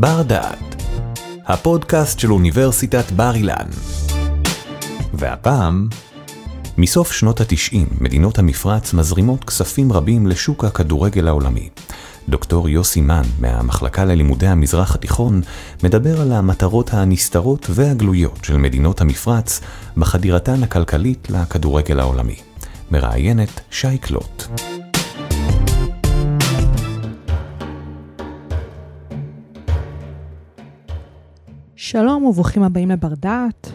בר דעת, הפודקאסט של אוניברסיטת בר אילן. והפעם, מסוף שנות התשעים מדינות המפרץ מזרימות כספים רבים לשוק הכדורגל העולמי. דוקטור יוסי מן מהמחלקה ללימודי המזרח התיכון מדבר על המטרות הנסתרות והגלויות של מדינות המפרץ בחדירתן הכלכלית לכדורגל העולמי. מראיינת שי קלוט. שלום וברוכים הבאים לבר דעת.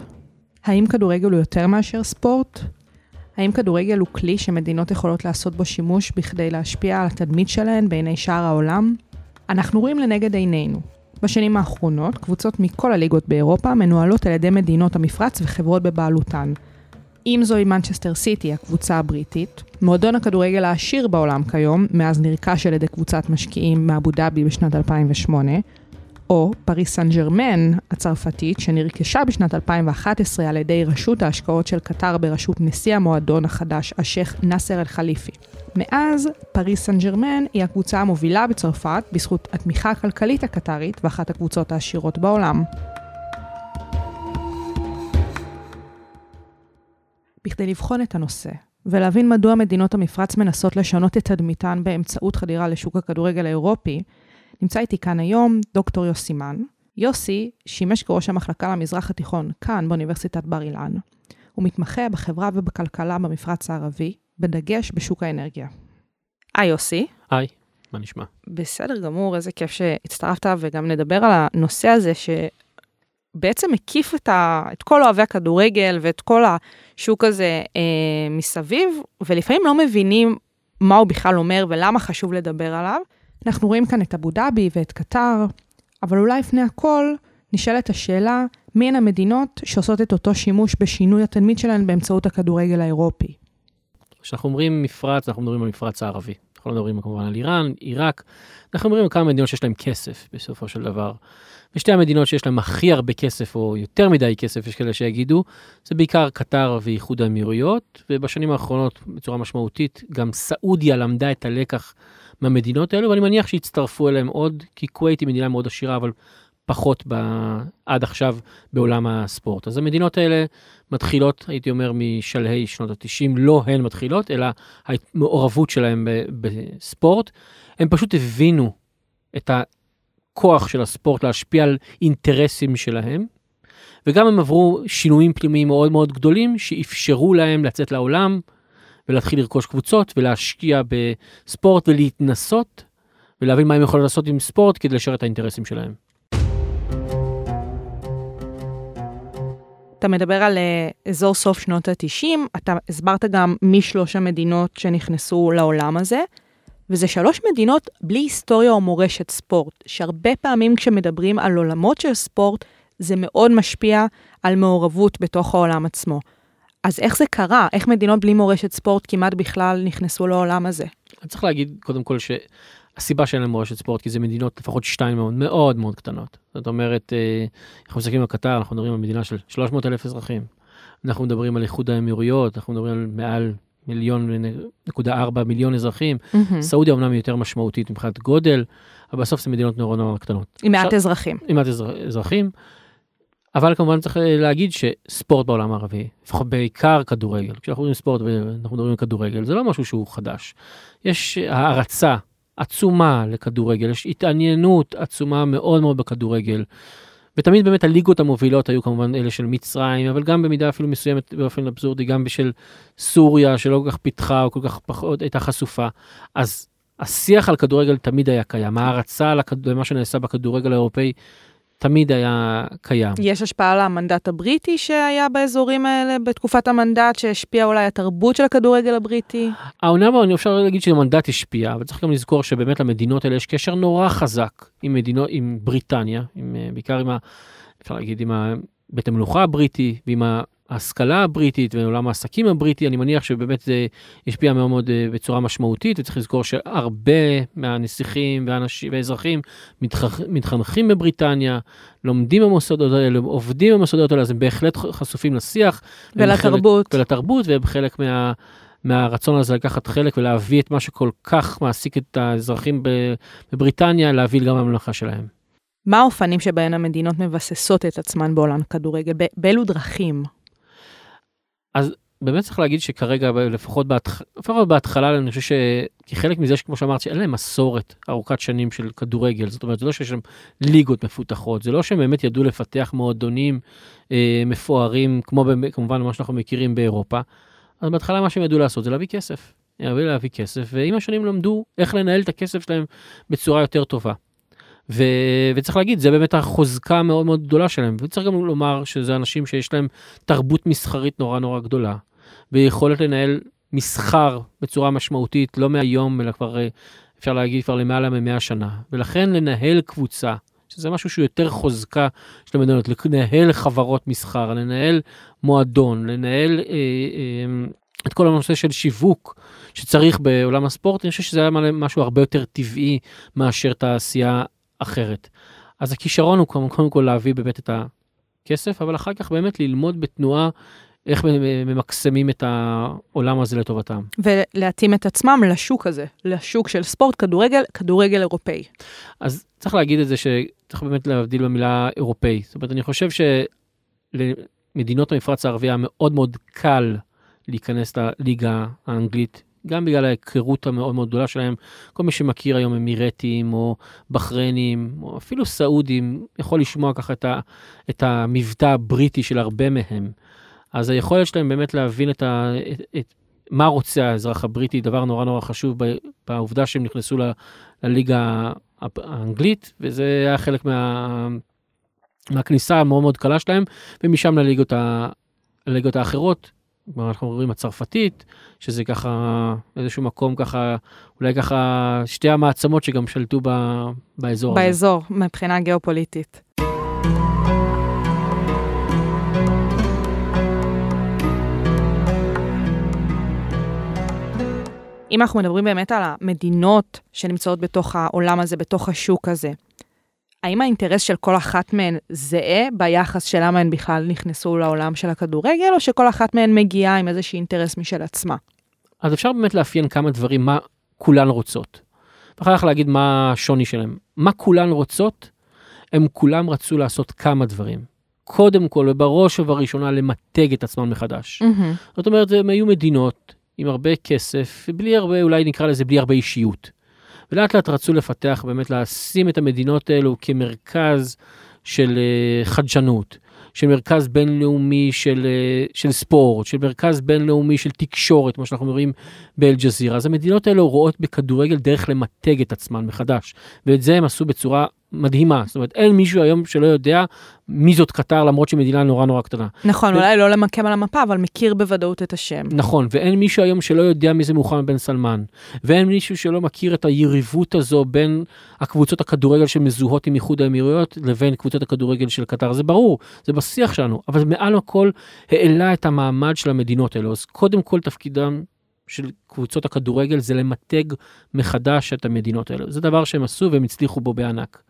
האם כדורגל הוא יותר מאשר ספורט? האם כדורגל הוא כלי שמדינות יכולות לעשות בו שימוש בכדי להשפיע על התדמית שלהן בעיני שאר העולם? אנחנו רואים לנגד עינינו. בשנים האחרונות, קבוצות מכל הליגות באירופה מנוהלות על ידי מדינות המפרץ וחברות בבעלותן. אם זוהי מנצ'סטר סיטי, הקבוצה הבריטית, מועדון הכדורגל העשיר בעולם כיום, מאז נרכש על ידי קבוצת משקיעים מאבו דאבי בשנת 2008, או פריס סן ג'רמן הצרפתית, שנרכשה בשנת 2011 על ידי רשות ההשקעות של קטר בראשות נשיא המועדון החדש, השייח' נאסר אל-חליפי. מאז, פריס סן ג'רמן היא הקבוצה המובילה בצרפת בזכות התמיכה הכלכלית הקטרית ואחת הקבוצות העשירות בעולם. בכדי לבחון את הנושא ולהבין מדוע מדינות המפרץ מנסות לשנות את תדמיתן באמצעות חדירה לשוק הכדורגל האירופי, נמצא איתי כאן היום דוקטור יוסי מן. יוסי שימש כראש המחלקה למזרח התיכון כאן באוניברסיטת בר אילן. הוא מתמחה בחברה ובכלכלה במפרץ הערבי, בדגש בשוק האנרגיה. היי יוסי. היי, מה נשמע? בסדר גמור, איזה כיף שהצטרפת, וגם נדבר על הנושא הזה שבעצם מקיף את, ה... את כל אוהבי הכדורגל ואת כל השוק הזה אה, מסביב, ולפעמים לא מבינים מה הוא בכלל אומר ולמה חשוב לדבר עליו. אנחנו רואים כאן את אבו דאבי ואת קטר, אבל אולי לפני הכל נשאלת השאלה, מי הן המדינות שעושות את אותו שימוש בשינוי התדמית שלהן באמצעות הכדורגל האירופי? כשאנחנו אומרים מפרץ, אנחנו מדברים על מפרץ הערבי. אנחנו לא מדברים כמובן על איראן, עיראק, אנחנו מדברים על כמה מדינות שיש להן כסף בסופו של דבר. ושתי המדינות שיש להן הכי הרבה כסף, או יותר מדי כסף, יש כאלה שיגידו, זה בעיקר קטר ואיחוד האמירויות, ובשנים האחרונות, בצורה משמעותית, גם סעודיה למדה את הלקח מהמדינות האלו, ואני מניח שיצטרפו אליהם עוד, כי כווית היא מדינה מאוד עשירה, אבל פחות ב... עד עכשיו בעולם הספורט. אז המדינות האלה מתחילות, הייתי אומר, משלהי שנות ה-90, לא הן מתחילות, אלא המעורבות שלהן בספורט. הם פשוט הבינו את הכוח של הספורט להשפיע על אינטרסים שלהם, וגם הם עברו שינויים פנימיים מאוד מאוד גדולים, שאפשרו להם לצאת לעולם, ולהתחיל לרכוש קבוצות ולהשקיע בספורט ולהתנסות ולהבין מה הם יכולים לעשות עם ספורט כדי לשרת את האינטרסים שלהם. אתה מדבר על uh, אזור סוף שנות ה-90, אתה הסברת גם מי שלוש המדינות שנכנסו לעולם הזה, וזה שלוש מדינות בלי היסטוריה או מורשת ספורט, שהרבה פעמים כשמדברים על עולמות של ספורט, זה מאוד משפיע על מעורבות בתוך העולם עצמו. אז איך זה קרה? איך מדינות בלי מורשת ספורט כמעט בכלל נכנסו לעולם הזה? אני צריך להגיד קודם כל שהסיבה שאין להם מורשת ספורט, כי זה מדינות לפחות שתיים מאוד מאוד מאוד קטנות. זאת אומרת, אה, אנחנו מסתכלים על קטר, אנחנו מדברים על מדינה של 300 אלף אזרחים. אנחנו מדברים על איחוד האמירויות, אנחנו מדברים על מעל מיליון נקודה ארבע מיליון אזרחים. Mm-hmm. סעודיה היא יותר משמעותית מבחינת גודל, אבל בסוף זה מדינות נורא נורא קטנות. עם מעט אזרחים. עם מעט אזרחים. אבל כמובן צריך להגיד שספורט בעולם הערבי, לפחות בעיקר כדורגל, כשאנחנו אומרים ספורט ואנחנו מדברים על כדורגל, זה לא משהו שהוא חדש. יש הערצה עצומה לכדורגל, יש התעניינות עצומה מאוד מאוד בכדורגל. ותמיד באמת הליגות המובילות היו כמובן אלה של מצרים, אבל גם במידה אפילו מסוימת באופן אבסורדי, גם בשל סוריה שלא כל כך פיתחה או כל כך פחות הייתה חשופה. אז השיח על כדורגל תמיד היה קיים, ההערצה על הכד... מה שנעשה בכדורגל האירופאי תמיד היה קיים. יש השפעה על המנדט הבריטי שהיה באזורים האלה בתקופת המנדט, שהשפיע אולי התרבות של הכדורגל הבריטי? העונה בה, אפשר להגיד שהמנדט השפיע, אבל צריך גם לזכור שבאמת למדינות האלה יש קשר נורא חזק עם מדינות, עם בריטניה, עם, אה, בעיקר עם ה... אפשר להגיד עם בית המלוכה הבריטי ועם ההשכלה הבריטית ועולם העסקים הבריטי, אני מניח שבאמת זה השפיע מאוד מאוד אה, בצורה משמעותית, וצריך לזכור שהרבה מהנסיכים והאנשים והאזרחים מתח, מתחנכים בבריטניה, לומדים במוסדות האלה, עובדים במוסדות האלה, אז הם בהחלט חשופים לשיח. ולתרבות. חלק, ולתרבות, והם חלק מה... מהרצון הזה לקחת חלק ולהביא את מה שכל כך מעסיק את האזרחים בבריטניה, להביא גם לממלכה שלהם. מה האופנים שבהן המדינות מבססות את עצמן בעולם הכדורגל? באילו דרכים? באמת צריך להגיד שכרגע, לפחות, בהתח... לפחות בהתחלה, אני חושב שכחלק מזה שכמו שאמרת, שאין להם מסורת ארוכת שנים של כדורגל, זאת אומרת, זה לא שיש שם ליגות מפותחות, זה לא שהם באמת ידעו לפתח מועדונים אה, מפוארים, כמו כמובן מה שאנחנו מכירים באירופה, אז בהתחלה מה שהם ידעו לעשות זה להביא כסף. להביא כסף, ועם השנים למדו איך לנהל את הכסף שלהם בצורה יותר טובה. ו... וצריך להגיד, זה באמת החוזקה המאוד מאוד גדולה שלהם. וצריך גם לומר שזה אנשים שיש להם תרבות מסחרית נורא נורא גדולה. ויכולת לנהל מסחר בצורה משמעותית, לא מהיום, אלא כבר, אה, אפשר להגיד, כבר למעלה מ-100 שנה. ולכן לנהל קבוצה, שזה משהו שהוא יותר חוזקה של המדינות, לנהל חברות מסחר, לנהל מועדון, לנהל אה, אה, את כל הנושא של שיווק שצריך בעולם הספורט, אני חושב שזה היה משהו הרבה יותר טבעי מאשר תעשייה אחרת. אז הכישרון הוא קודם כל להביא באמת את הכסף, אבל אחר כך באמת ללמוד בתנועה איך ממקסמים את העולם הזה לטובתם. ולהתאים את עצמם לשוק הזה, לשוק של ספורט, כדורגל, כדורגל אירופאי. אז צריך להגיד את זה שצריך באמת להבדיל במילה אירופאי. זאת אומרת, אני חושב שלמדינות המפרץ הערבי היה מאוד מאוד קל להיכנס לליגה האנגלית, גם בגלל ההיכרות המאוד מאוד גדולה שלהם. כל מי שמכיר היום אמירטים או בחריינים, או אפילו סעודים, יכול לשמוע ככה את, ה, את המבטא הבריטי של הרבה מהם. אז היכולת שלהם באמת להבין את ה... את, את, מה רוצה האזרח הבריטי, דבר נורא נורא חשוב בעובדה שהם נכנסו ל, לליגה האנגלית, וזה היה חלק מה, מהכניסה המאוד מאוד קלה שלהם, ומשם לליגות, ה, לליגות האחרות, אנחנו רואים הצרפתית, שזה ככה איזשהו מקום ככה, אולי ככה שתי המעצמות שגם שלטו ב, באזור. באזור, הזה. מבחינה גיאופוליטית. אם אנחנו מדברים באמת על המדינות שנמצאות בתוך העולם הזה, בתוך השוק הזה, האם האינטרס של כל אחת מהן זהה ביחס של למה הן בכלל נכנסו לעולם של הכדורגל, או שכל אחת מהן מגיעה עם איזשהו אינטרס משל עצמה? אז אפשר באמת לאפיין כמה דברים, מה כולן רוצות. ואחר כך להגיד מה השוני שלהם. מה כולן רוצות? הם כולם רצו לעשות כמה דברים. קודם כל, ובראש ובראשונה, למתג את עצמם מחדש. Mm-hmm. זאת אומרת, הם היו מדינות עם הרבה כסף, ובלי הרבה, אולי נקרא לזה בלי הרבה אישיות. ולאט לאט רצו לפתח, באמת לשים את המדינות האלו כמרכז של uh, חדשנות, של מרכז בינלאומי של, uh, של ספורט, של מרכז בינלאומי של תקשורת, כמו שאנחנו רואים באל-ג'זירה. אז המדינות האלו רואות בכדורגל דרך למתג את עצמן מחדש, ואת זה הם עשו בצורה מדהימה. זאת אומרת, אין מישהו היום שלא יודע מי זאת קטר, למרות שהיא מדינה נורא נורא קטנה. נכון, ו... אולי לא למקם על המפה, אבל מכיר בוודאות את השם. נכון, ואין מישהו היום שלא יודע מי זה מוחמד בן סלמן, ואין מישהו שלא מכיר את היריבות הזו בין הקבוצות הכדורגל שמזוהות עם איחוד האמירויות לבין קבוצות הכדורגל של קטר. זה ברור, זה בשיח שלנו, אבל מעל הכל העלה את המעמד של המדינות האלו. אז קודם כל תפקידם של קבוצות הכדורגל זה למתג מחדש את המדינות האלה. זה דבר שהם עשו והם הצליחו בו בענק.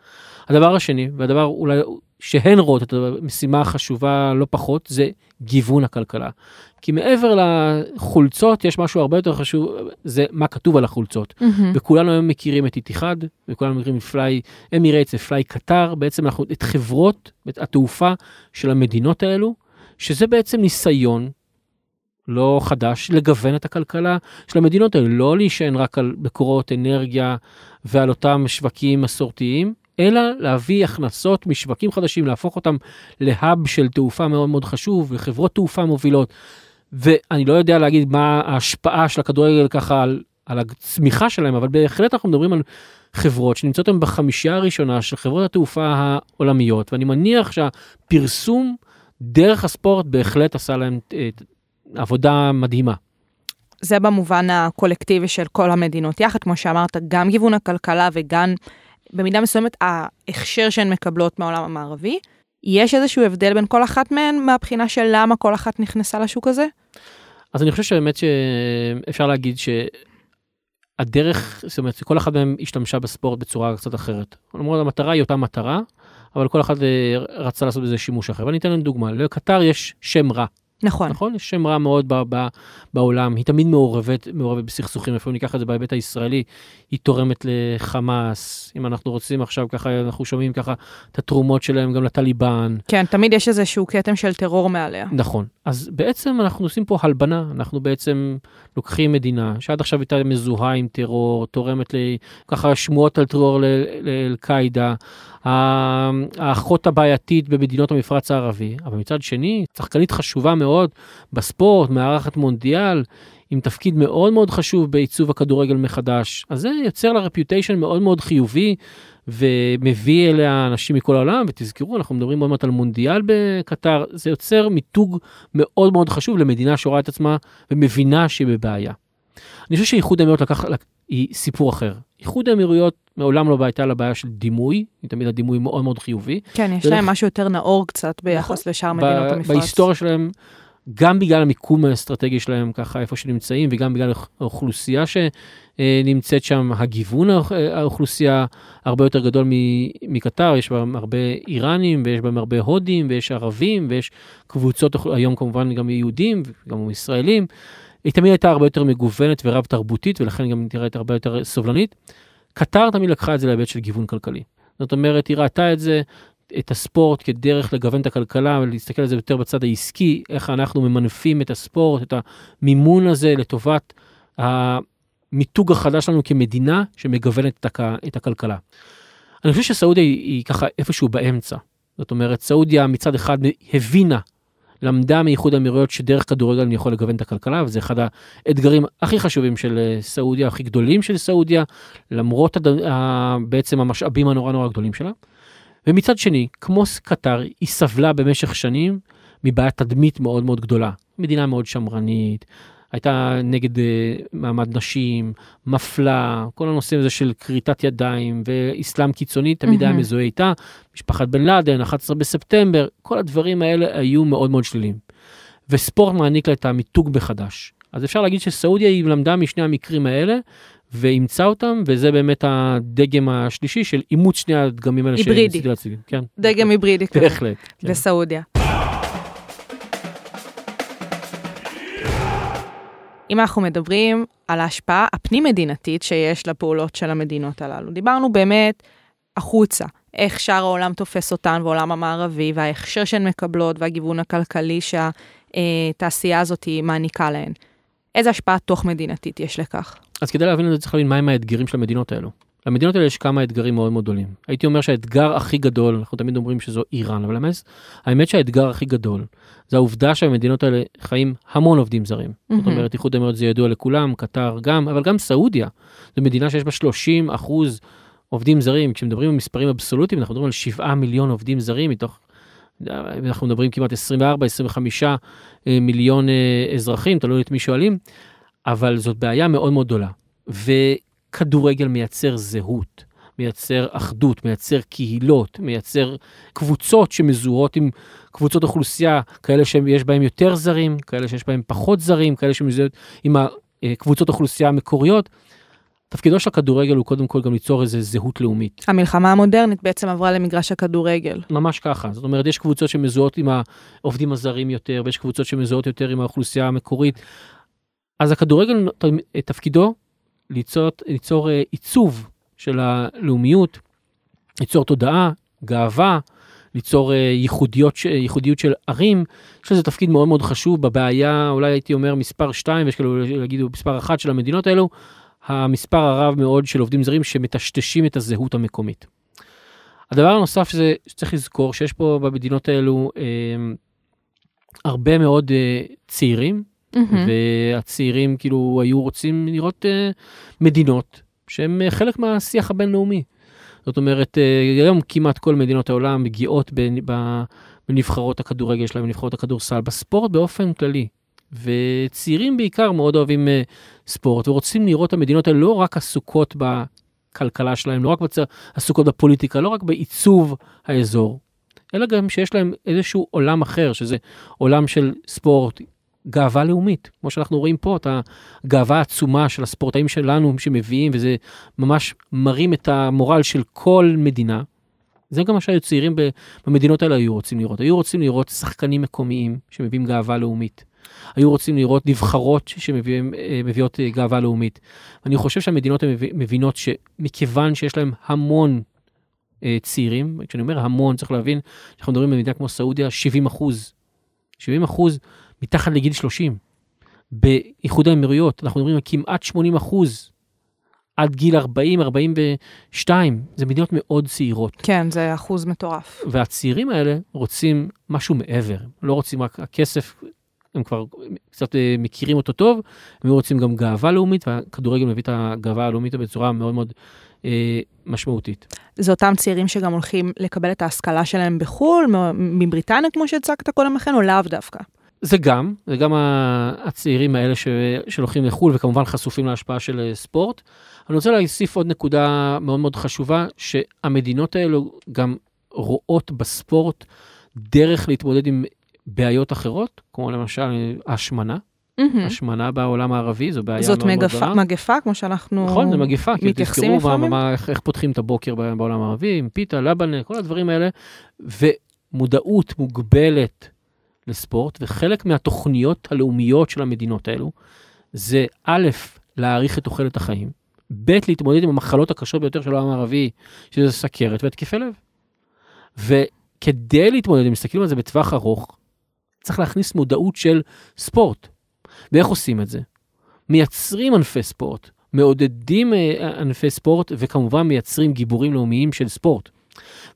הדבר השני, והדבר אולי שהן רואות את המשימה החשובה לא פחות, זה גיוון הכלכלה. כי מעבר לחולצות יש משהו הרבה יותר חשוב, זה מה כתוב על החולצות. Mm-hmm. וכולנו היום מכירים את איתיחד, וכולנו מכירים את פליי אמירייטס ופליי קטר, בעצם אנחנו, את חברות, את התעופה של המדינות האלו, שזה בעצם ניסיון לא חדש, לגוון את הכלכלה של המדינות האלה, לא להישען רק על מקורות אנרגיה ועל אותם שווקים מסורתיים, אלא להביא הכנסות משווקים חדשים, להפוך אותם להאב של תעופה מאוד מאוד חשוב וחברות תעופה מובילות. ואני לא יודע להגיד מה ההשפעה של הכדורגל ככה על, על הצמיחה שלהם, אבל בהחלט אנחנו מדברים על חברות שנמצאות היום בחמישייה הראשונה של חברות התעופה העולמיות, ואני מניח שהפרסום דרך הספורט בהחלט עשה להם עבודה מדהימה. זה במובן הקולקטיבי של כל המדינות יחד, כמו שאמרת, גם גיוון הכלכלה וגם במידה מסוימת ההכשר שהן מקבלות מהעולם המערבי. יש איזשהו הבדל בין כל אחת מהן מהבחינה של למה כל אחת נכנסה לשוק הזה? אז אני חושב שבאמת שאפשר להגיד שהדרך, זאת אומרת, כל אחת מהן השתמשה בספורט בצורה קצת אחרת. למרות המטרה היא אותה מטרה, אבל כל אחד אה, רצה לעשות בזה שימוש אחר. ואני אתן לנו דוגמה, לקטר יש שם רע. נכון. נכון? יש שם רע מאוד ב- ב- בעולם, היא תמיד מעורבת, מעורבת בסכסוכים, לפעמים ניקח את זה בהיבט הישראלי, היא תורמת לחמאס, אם אנחנו רוצים עכשיו ככה, אנחנו שומעים ככה את התרומות שלהם גם לטליבן. כן, תמיד יש איזשהו כתם של טרור מעליה. נכון. אז בעצם אנחנו עושים פה הלבנה, אנחנו בעצם לוקחים מדינה שעד עכשיו הייתה מזוהה עם טרור, תורמת ל... ככה שמועות על טרור לאל-קאעידה, האחות הבעייתית במדינות המפרץ הערבי, אבל מצד שני, שחקנית חשובה מאוד בספורט, מארחת מונדיאל, עם תפקיד מאוד מאוד חשוב בעיצוב הכדורגל מחדש. אז זה יוצר לה רפיוטיישן מאוד מאוד חיובי, ומביא אליה אנשים מכל העולם, ותזכרו, אנחנו מדברים עוד מעט על מונדיאל בקטר, זה יוצר מיתוג מאוד מאוד חשוב למדינה שרואה את עצמה ומבינה שהיא בבעיה. אני חושב שאיחוד האמירויות לקח, היא סיפור אחר. איחוד האמירויות מעולם לא הייתה לה בעיה של דימוי, היא תמיד הדימוי מאוד מאוד חיובי. כן, יש להם משהו יותר נאור קצת ביחס נכון. לשאר מדינות המפרץ. בהיסטוריה שלהם, גם בגלל המיקום האסטרטגי שלהם, ככה איפה שנמצאים, וגם בגלל האוכלוסייה שנמצאת שם, הגיוון האוכלוסייה הרבה יותר גדול מקטר, יש בהם הרבה איראנים, ויש בהם הרבה הודים, ויש ערבים, ויש קבוצות, היום כמובן גם יהודים, וגם ישראלים. היא תמיד הייתה הרבה יותר מגוונת ורב תרבותית, ולכן גם נראית הרבה יותר סובלנית. קטר תמיד לקחה את זה להיבט של גיוון כלכלי. זאת אומרת, היא ראתה את זה, את הספורט כדרך לגוון את הכלכלה ולהסתכל על זה יותר בצד העסקי, איך אנחנו ממנפים את הספורט, את המימון הזה לטובת המיתוג החדש שלנו כמדינה שמגוונת את, הכ... את הכלכלה. אני חושב שסעודיה היא, היא ככה איפשהו באמצע. זאת אומרת, סעודיה מצד אחד הבינה למדה מאיחוד האמירויות שדרך כדורגל אני יכול לגוון את הכלכלה, וזה אחד האתגרים הכי חשובים של אה, סעודיה, הכי גדולים של סעודיה, למרות הד... בעצם המשאבים הנורא נורא גדולים שלה. ומצד שני, כמו קטר, היא סבלה במשך שנים מבעיית תדמית מאוד מאוד גדולה. מדינה מאוד שמרנית, הייתה נגד uh, מעמד נשים, מפלה, כל הנושא הזה של כריתת ידיים ואסלאם קיצוני תמיד mm-hmm. היה מזוהה איתה, משפחת בן לאדן, 11 בספטמבר, כל הדברים האלה היו מאוד מאוד שליליים. וספורט מעניק לה את המיתוג מחדש. אז אפשר להגיד שסעודיה היא למדה משני המקרים האלה, ואימצה אותם, וזה באמת הדגם השלישי של אימוץ שני הדגמים האלה. היברידי. כן. דגם היברידי. בהחלט. כן. בסעודיה. אם אנחנו מדברים על ההשפעה הפנים-מדינתית שיש לפעולות של המדינות הללו, דיברנו באמת החוצה, איך שאר העולם תופס אותן ועולם המערבי, וההכשר שהן מקבלות והגיוון הכלכלי שהתעשייה הזאת מעניקה להן. איזה השפעה תוך מדינתית יש לכך? אז כדי להבין את זה צריך להבין מהם האתגרים של המדינות האלו. למדינות האלה יש כמה אתגרים מאוד מאוד גדולים. הייתי אומר שהאתגר הכי גדול, אנחנו תמיד אומרים שזו איראן, אבל האמת, האמת שהאתגר הכי גדול זה העובדה שהמדינות האלה חיים המון עובדים זרים. Mm-hmm. זאת אומרת, איחוד האמירות זה ידוע לכולם, קטר גם, אבל גם סעודיה. זו מדינה שיש בה 30 אחוז עובדים זרים. כשמדברים על מספרים אבסולוטיים, אנחנו מדברים על 7 מיליון עובדים זרים מתוך, אנחנו מדברים כמעט 24-25 אה, מיליון אה, אזרחים, תלוי את מי שואלים, אבל זאת בעיה מאוד מאוד גדולה. כדורגל מייצר זהות, מייצר אחדות, מייצר קהילות, מייצר קבוצות שמזוהות עם קבוצות אוכלוסייה, כאלה שיש בהם יותר זרים, כאלה שיש בהם פחות זרים, כאלה שמזוהות עם הקבוצות אוכלוסייה המקוריות. תפקידו של הכדורגל הוא קודם כל גם ליצור איזה זהות לאומית. המלחמה המודרנית בעצם עברה למגרש הכדורגל. ממש ככה, זאת אומרת, יש קבוצות שמזוהות עם העובדים הזרים יותר, ויש קבוצות שמזוהות יותר עם האוכלוסייה המקורית. אז הכדורגל, תפקידו ליצור, ליצור אה, עיצוב של הלאומיות, ליצור תודעה, גאווה, ליצור אה, ייחודיות, ייחודיות של ערים. יש לזה תפקיד מאוד מאוד חשוב בבעיה, אולי הייתי אומר מספר 2, ויש כאלו יגידו מספר 1 של המדינות האלו, המספר הרב מאוד של עובדים זרים שמטשטשים את הזהות המקומית. הדבר הנוסף שזה שצריך לזכור שיש פה במדינות האלו אה, הרבה מאוד אה, צעירים Mm-hmm. והצעירים כאילו היו רוצים לראות uh, מדינות שהן uh, חלק מהשיח הבינלאומי. זאת אומרת, uh, היום כמעט כל מדינות העולם מגיעות בנבחרות הכדורגל שלהם, בנבחרות הכדורסל, בספורט באופן כללי. וצעירים בעיקר מאוד אוהבים uh, ספורט ורוצים לראות את המדינות האלה לא רק עסוקות בכלכלה שלהם, לא רק בצר, עסוקות בפוליטיקה, לא רק בעיצוב האזור, אלא גם שיש להם איזשהו עולם אחר, שזה עולם של ספורט, גאווה לאומית, כמו שאנחנו רואים פה, את הגאווה העצומה של הספורטאים שלנו שמביאים, וזה ממש מרים את המורל של כל מדינה. זה גם מה שהצעירים במדינות האלה היו רוצים לראות. היו רוצים לראות שחקנים מקומיים שמביאים גאווה לאומית. היו רוצים לראות נבחרות שמביאות אה, גאווה לאומית. אני חושב שהמדינות מבינות שמכיוון שיש להם המון אה, צעירים, כשאני אומר המון, צריך להבין, אנחנו מדברים במדינה כמו סעודיה, 70 אחוז. 70 אחוז מתחת לגיל 30. באיחוד האמירויות, אנחנו מדברים על כמעט 80 אחוז עד גיל 40, 42, זה מדינות מאוד צעירות. כן, זה אחוז מטורף. והצעירים האלה רוצים משהו מעבר, לא רוצים רק הכסף, הם כבר קצת אה, מכירים אותו טוב, הם רוצים גם גאווה לאומית, והכדורגל מביא את הגאווה הלאומית בצורה מאוד מאוד אה, משמעותית. זה אותם צעירים שגם הולכים לקבל את ההשכלה שלהם בחו"ל, מבריטניה, כמו שהצגת קודם לכן, או לאו דווקא? זה גם, זה גם הצעירים האלה ש, שהולכים לחו"ל וכמובן חשופים להשפעה של אה, ספורט. אני רוצה להוסיף עוד נקודה מאוד מאוד חשובה, שהמדינות האלו גם רואות בספורט דרך להתמודד עם בעיות אחרות, כמו למשל השמנה. Mm-hmm. השמנה בעולם הערבי זו בעיה מאוד מאוד גדולה. זאת מגפה, כמו שאנחנו נכון, זו מגפה, כי תזכרו מה, מה, איך, איך פותחים את הבוקר בעולם הערבי, עם פיתה, לבנה, כל הדברים האלה, ומודעות מוגבלת לספורט, וחלק מהתוכניות הלאומיות של המדינות האלו, זה א', להאריך את תוחלת החיים, ב', להתמודד עם המחלות הקשות ביותר של העולם הערבי, שזה סכרת והתקפי לב. וכדי להתמודד, אם מסתכלים על זה בטווח ארוך, צריך להכניס מודעות של ספורט. ואיך עושים את זה? מייצרים ענפי ספורט, מעודדים אה, ענפי ספורט, וכמובן מייצרים גיבורים לאומיים של ספורט.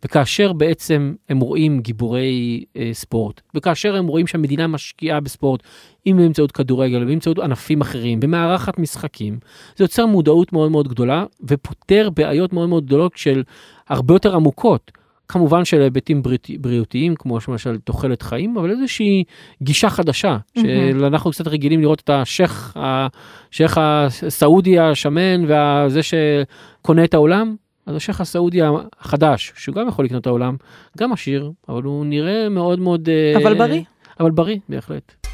וכאשר בעצם הם רואים גיבורי אה, ספורט, וכאשר הם רואים שהמדינה משקיעה בספורט, אם באמצעות כדורגל ובאמצעות ענפים אחרים, במארחת משחקים, זה יוצר מודעות מאוד מאוד גדולה, ופותר בעיות מאוד מאוד גדולות של הרבה יותר עמוקות. כמובן של היבטים בריאותיים, כמו למשל תוחלת חיים, אבל איזושהי גישה חדשה. שאנחנו קצת רגילים לראות את השייח, השייח הסעודי השמן, וזה שקונה את העולם, אז השייח הסעודי החדש, שהוא גם יכול לקנות את העולם, גם עשיר, אבל הוא נראה מאוד מאוד... אה, אבל בריא. אבל בריא, בהחלט.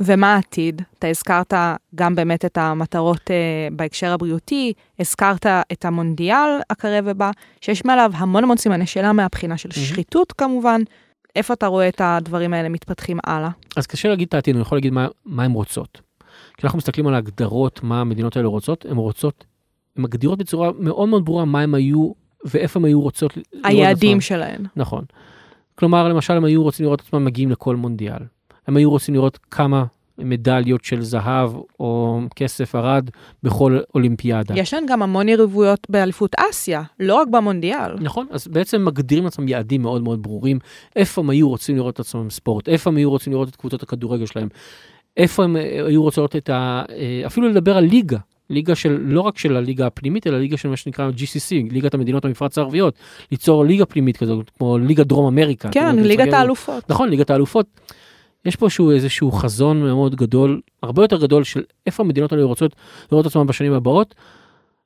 ומה העתיד? אתה הזכרת גם באמת את המטרות uh, בהקשר הבריאותי, הזכרת את המונדיאל הקרב ובא, שיש מעליו המון המון סימני שאלה מהבחינה של mm-hmm. שחיתות כמובן. איפה אתה רואה את הדברים האלה מתפתחים הלאה? אז קשה להגיד את העתיד, אני יכול להגיד מה, מה הן רוצות. כשאנחנו מסתכלים על ההגדרות, מה המדינות האלה רוצות, הן רוצות, הן מגדירות בצורה מאוד מאוד ברורה מה הן היו ואיפה הן היו רוצות. היעדים שלהן. נכון. כלומר, למשל, הם היו רוצים לראות את עצמם מגיעים לכל מונדיאל. הם היו רוצים לראות כמה מדליות של זהב או כסף ארד בכל אולימפיאדה. יש להם גם המון יריבויות באליפות אסיה, לא רק במונדיאל. נכון, אז בעצם מגדירים לעצמם יעדים מאוד מאוד ברורים, איפה הם היו רוצים לראות את עצמם ספורט, איפה הם היו רוצים לראות את קבוצות הכדורגל שלהם, איפה הם אה, היו רוצים לראות את ה... אה, אפילו לדבר על ליגה, ליגה של, לא רק של הליגה הפנימית, אלא ליגה של מה שנקרא GCC, ליגת המדינות המפרץ הערביות, ליצור ליגה פנימית כזאת, כמו ליגה דרום אמריקה. כן, ליגת האלופות. נכון, ליגת האלופות. יש פה שהוא איזשהו חזון מאוד גדול, הרבה יותר גדול של איפה המדינות האלה רוצות לראות עצמם בשנים הבאות.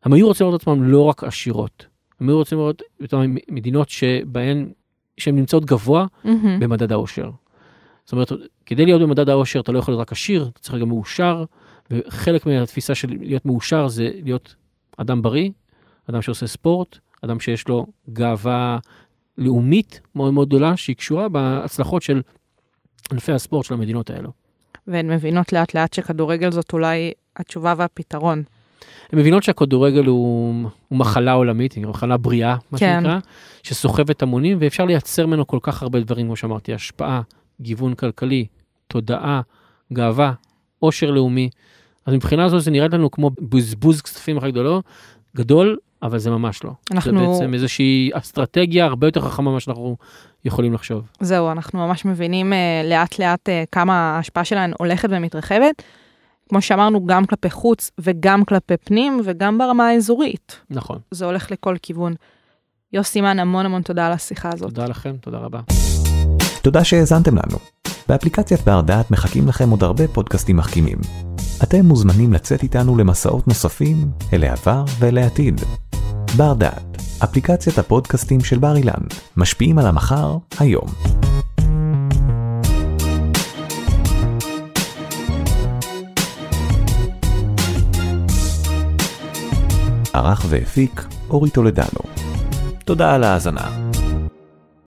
הם היו רוצים לראות עצמם לא רק עשירות, הם היו רוצים לראות את מדינות שבהן, שהן נמצאות גבוה mm-hmm. במדד האושר. זאת אומרת, כדי להיות במדד האושר אתה לא יכול להיות רק עשיר, אתה צריך להיות גם מאושר, וחלק מהתפיסה של להיות מאושר זה להיות אדם בריא, אדם שעושה ספורט, אדם שיש לו גאווה לאומית מאוד מאוד גדולה, שהיא קשורה בהצלחות של ענפי הספורט של המדינות האלו. והן מבינות לאט לאט שכדורגל זאת אולי התשובה והפתרון. הן מבינות שהכדורגל הוא, הוא מחלה עולמית, היא מחלה בריאה, מה כן. שנקרא, שסוחבת המונים, ואפשר לייצר ממנו כל כך הרבה דברים, כמו שאמרתי, השפעה, גיוון כלכלי, תודעה, גאווה, עושר לאומי. אז מבחינה זו זה נראה לנו כמו בזבוז כספים הכי גדול, גדול, אבל זה ממש לא. אנחנו... זה בעצם איזושהי אסטרטגיה הרבה יותר חכמה ממה שאנחנו יכולים לחשוב. זהו, אנחנו ממש מבינים uh, לאט לאט uh, כמה ההשפעה שלהן הולכת ומתרחבת. כמו שאמרנו, גם כלפי חוץ וגם כלפי פנים וגם ברמה האזורית. נכון. זה הולך לכל כיוון. יוסי מן, המון המון תודה על השיחה הזאת. תודה לכם, תודה רבה. תודה שהאזנתם לנו. באפליקציית בר דעת מחכים לכם עוד הרבה פודקאסטים מחכימים. אתם מוזמנים לצאת איתנו למסעות נוספים אל העבר ואל העתיד. בר דעת, אפליקציית הפודקאסטים של בר אילן, משפיעים על המחר, היום. ערך והפיק אורי טולדנו. תודה על ההאזנה.